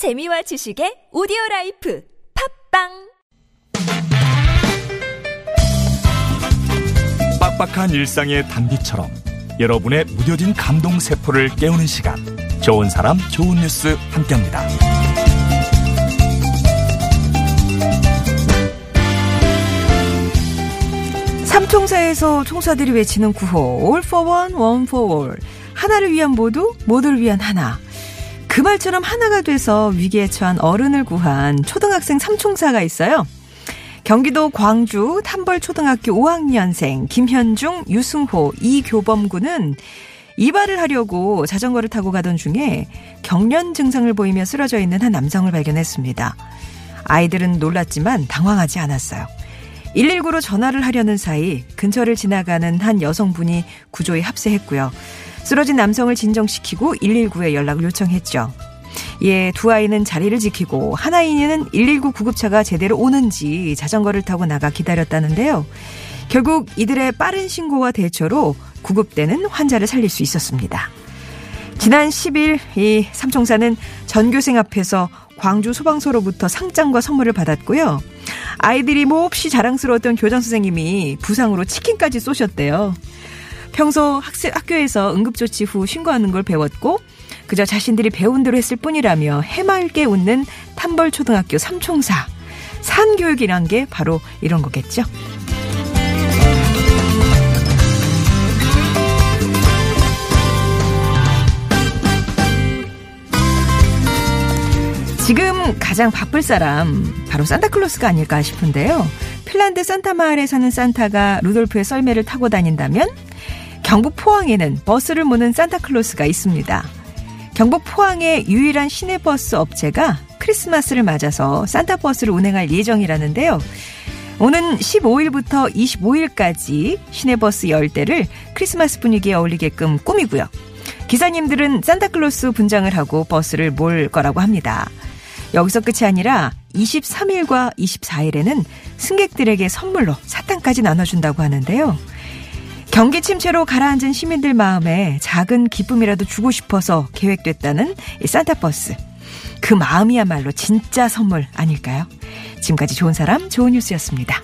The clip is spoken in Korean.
재미와 지식의 오디오 라이프 팝빵! 빡빡한 일상의 단비처럼 여러분의 무뎌진 감동 세포를 깨우는 시간. 좋은 사람 좋은 뉴스 함께합니다. 삼총사에서 총사들이 외치는 구호 All for one, one for all. 하나를 위한 모두, 모두를 위한 하나 그 말처럼 하나가 돼서 위기에 처한 어른을 구한 초등학생 삼총사가 있어요. 경기도 광주 탐벌초등학교 5학년생 김현중, 유승호, 이교범 군은 이발을 하려고 자전거를 타고 가던 중에 경련 증상을 보이며 쓰러져 있는 한 남성을 발견했습니다. 아이들은 놀랐지만 당황하지 않았어요. 119로 전화를 하려는 사이 근처를 지나가는 한 여성분이 구조에 합세했고요. 쓰러진 남성을 진정시키고 119에 연락을 요청했죠. 예, 두 아이는 자리를 지키고 하나이는 119 구급차가 제대로 오는지 자전거를 타고 나가 기다렸다는데요. 결국 이들의 빠른 신고와 대처로 구급대는 환자를 살릴 수 있었습니다. 지난 10일 이 삼총사는 전교생 앞에서 광주 소방서로부터 상장과 선물을 받았고요. 아이들이 몹시 자랑스러웠던 교장 선생님이 부상으로 치킨까지 쏘셨대요. 평소 학생 학교에서 응급조치 후 신고하는 걸 배웠고 그저 자신들이 배운 대로 했을 뿐이라며 해맑게 웃는 탐벌초등학교 삼총사 산교육이란 게 바로 이런 거겠죠. 지금 가장 바쁠 사람 바로 산타클로스가 아닐까 싶은데요. 핀란드 산타 마을에 사는 산타가 루돌프의 썰매를 타고 다닌다면 경북 포항에는 버스를 모는 산타클로스가 있습니다. 경북 포항의 유일한 시내버스 업체가 크리스마스를 맞아서 산타버스를 운행할 예정이라는데요. 오는 15일부터 25일까지 시내버스 10대를 크리스마스 분위기에 어울리게끔 꾸미고요. 기사님들은 산타클로스 분장을 하고 버스를 몰 거라고 합니다. 여기서 끝이 아니라 23일과 24일에는 승객들에게 선물로 사탕까지 나눠준다고 하는데요. 경기 침체로 가라앉은 시민들 마음에 작은 기쁨이라도 주고 싶어서 계획됐다는 이 산타버스. 그 마음이야말로 진짜 선물 아닐까요? 지금까지 좋은 사람, 좋은 뉴스였습니다.